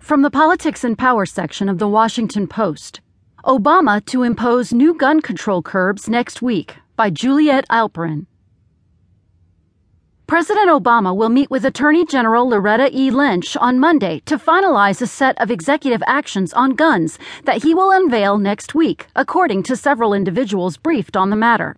From the Politics and Power section of the Washington Post Obama to impose new gun control curbs next week by Juliet Eilperin. President Obama will meet with Attorney General Loretta E. Lynch on Monday to finalize a set of executive actions on guns that he will unveil next week, according to several individuals briefed on the matter.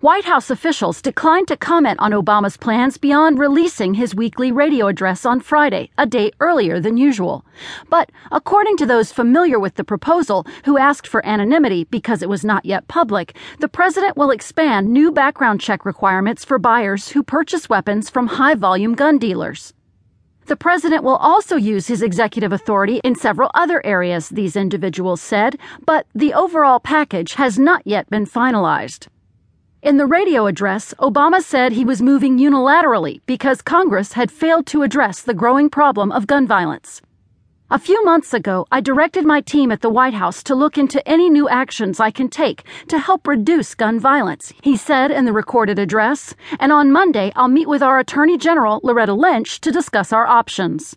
White House officials declined to comment on Obama's plans beyond releasing his weekly radio address on Friday, a day earlier than usual. But according to those familiar with the proposal who asked for anonymity because it was not yet public, the president will expand new background check requirements for buyers who purchase weapons from high volume gun dealers. The president will also use his executive authority in several other areas, these individuals said, but the overall package has not yet been finalized. In the radio address, Obama said he was moving unilaterally because Congress had failed to address the growing problem of gun violence. A few months ago, I directed my team at the White House to look into any new actions I can take to help reduce gun violence, he said in the recorded address, and on Monday I'll meet with our Attorney General, Loretta Lynch, to discuss our options.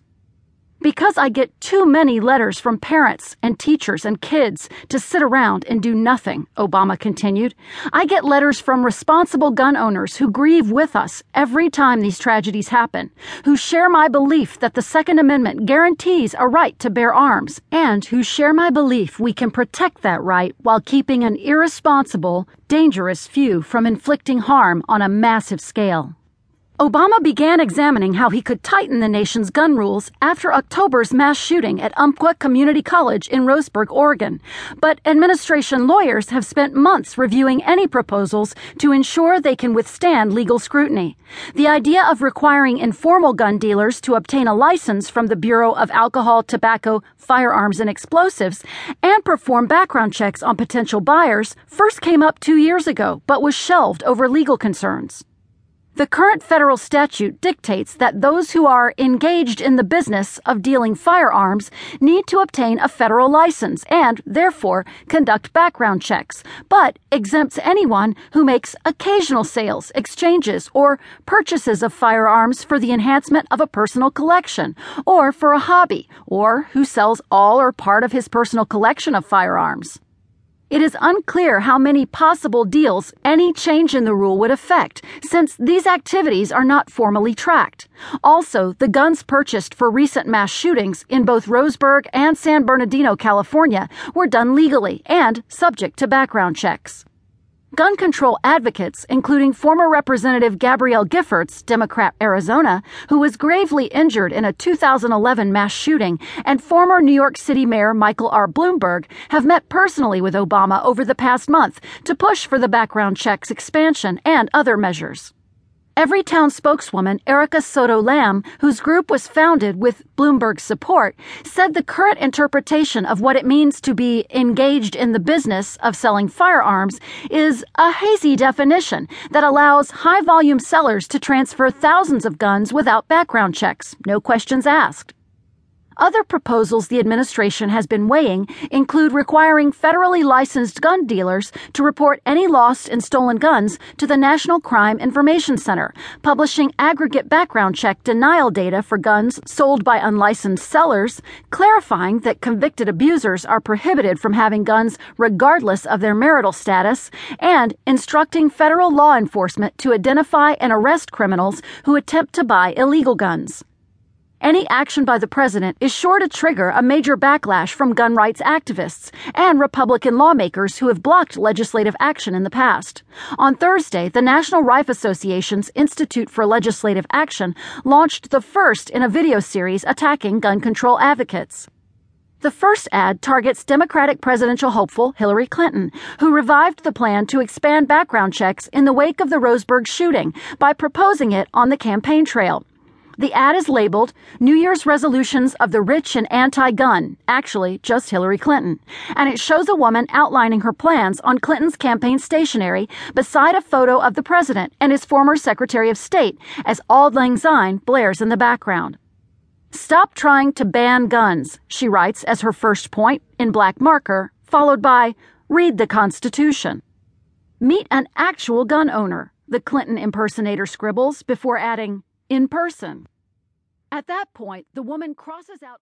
Because I get too many letters from parents and teachers and kids to sit around and do nothing, Obama continued, I get letters from responsible gun owners who grieve with us every time these tragedies happen, who share my belief that the Second Amendment guarantees a right to bear arms, and who share my belief we can protect that right while keeping an irresponsible, dangerous few from inflicting harm on a massive scale. Obama began examining how he could tighten the nation's gun rules after October's mass shooting at Umpqua Community College in Roseburg, Oregon. But administration lawyers have spent months reviewing any proposals to ensure they can withstand legal scrutiny. The idea of requiring informal gun dealers to obtain a license from the Bureau of Alcohol, Tobacco, Firearms, and Explosives and perform background checks on potential buyers first came up two years ago, but was shelved over legal concerns. The current federal statute dictates that those who are engaged in the business of dealing firearms need to obtain a federal license and, therefore, conduct background checks, but exempts anyone who makes occasional sales, exchanges, or purchases of firearms for the enhancement of a personal collection, or for a hobby, or who sells all or part of his personal collection of firearms. It is unclear how many possible deals any change in the rule would affect, since these activities are not formally tracked. Also, the guns purchased for recent mass shootings in both Roseburg and San Bernardino, California, were done legally and subject to background checks. Gun control advocates, including former Representative Gabrielle Giffords, Democrat Arizona, who was gravely injured in a 2011 mass shooting, and former New York City Mayor Michael R. Bloomberg, have met personally with Obama over the past month to push for the background checks expansion and other measures. Everytown spokeswoman Erica Soto Lamb, whose group was founded with Bloomberg's support, said the current interpretation of what it means to be engaged in the business of selling firearms is a hazy definition that allows high volume sellers to transfer thousands of guns without background checks, no questions asked. Other proposals the administration has been weighing include requiring federally licensed gun dealers to report any lost and stolen guns to the National Crime Information Center, publishing aggregate background check denial data for guns sold by unlicensed sellers, clarifying that convicted abusers are prohibited from having guns regardless of their marital status, and instructing federal law enforcement to identify and arrest criminals who attempt to buy illegal guns. Any action by the president is sure to trigger a major backlash from gun rights activists and Republican lawmakers who have blocked legislative action in the past. On Thursday, the National Rifle Association's Institute for Legislative Action launched the first in a video series attacking gun control advocates. The first ad targets Democratic presidential hopeful Hillary Clinton, who revived the plan to expand background checks in the wake of the Roseburg shooting by proposing it on the campaign trail. The ad is labeled New Year's Resolutions of the Rich and Anti Gun, actually, just Hillary Clinton, and it shows a woman outlining her plans on Clinton's campaign stationery beside a photo of the president and his former Secretary of State as Auld Lang Syne blares in the background. Stop trying to ban guns, she writes as her first point in black marker, followed by Read the Constitution. Meet an actual gun owner, the Clinton impersonator scribbles before adding, in person. At that point, the woman crosses out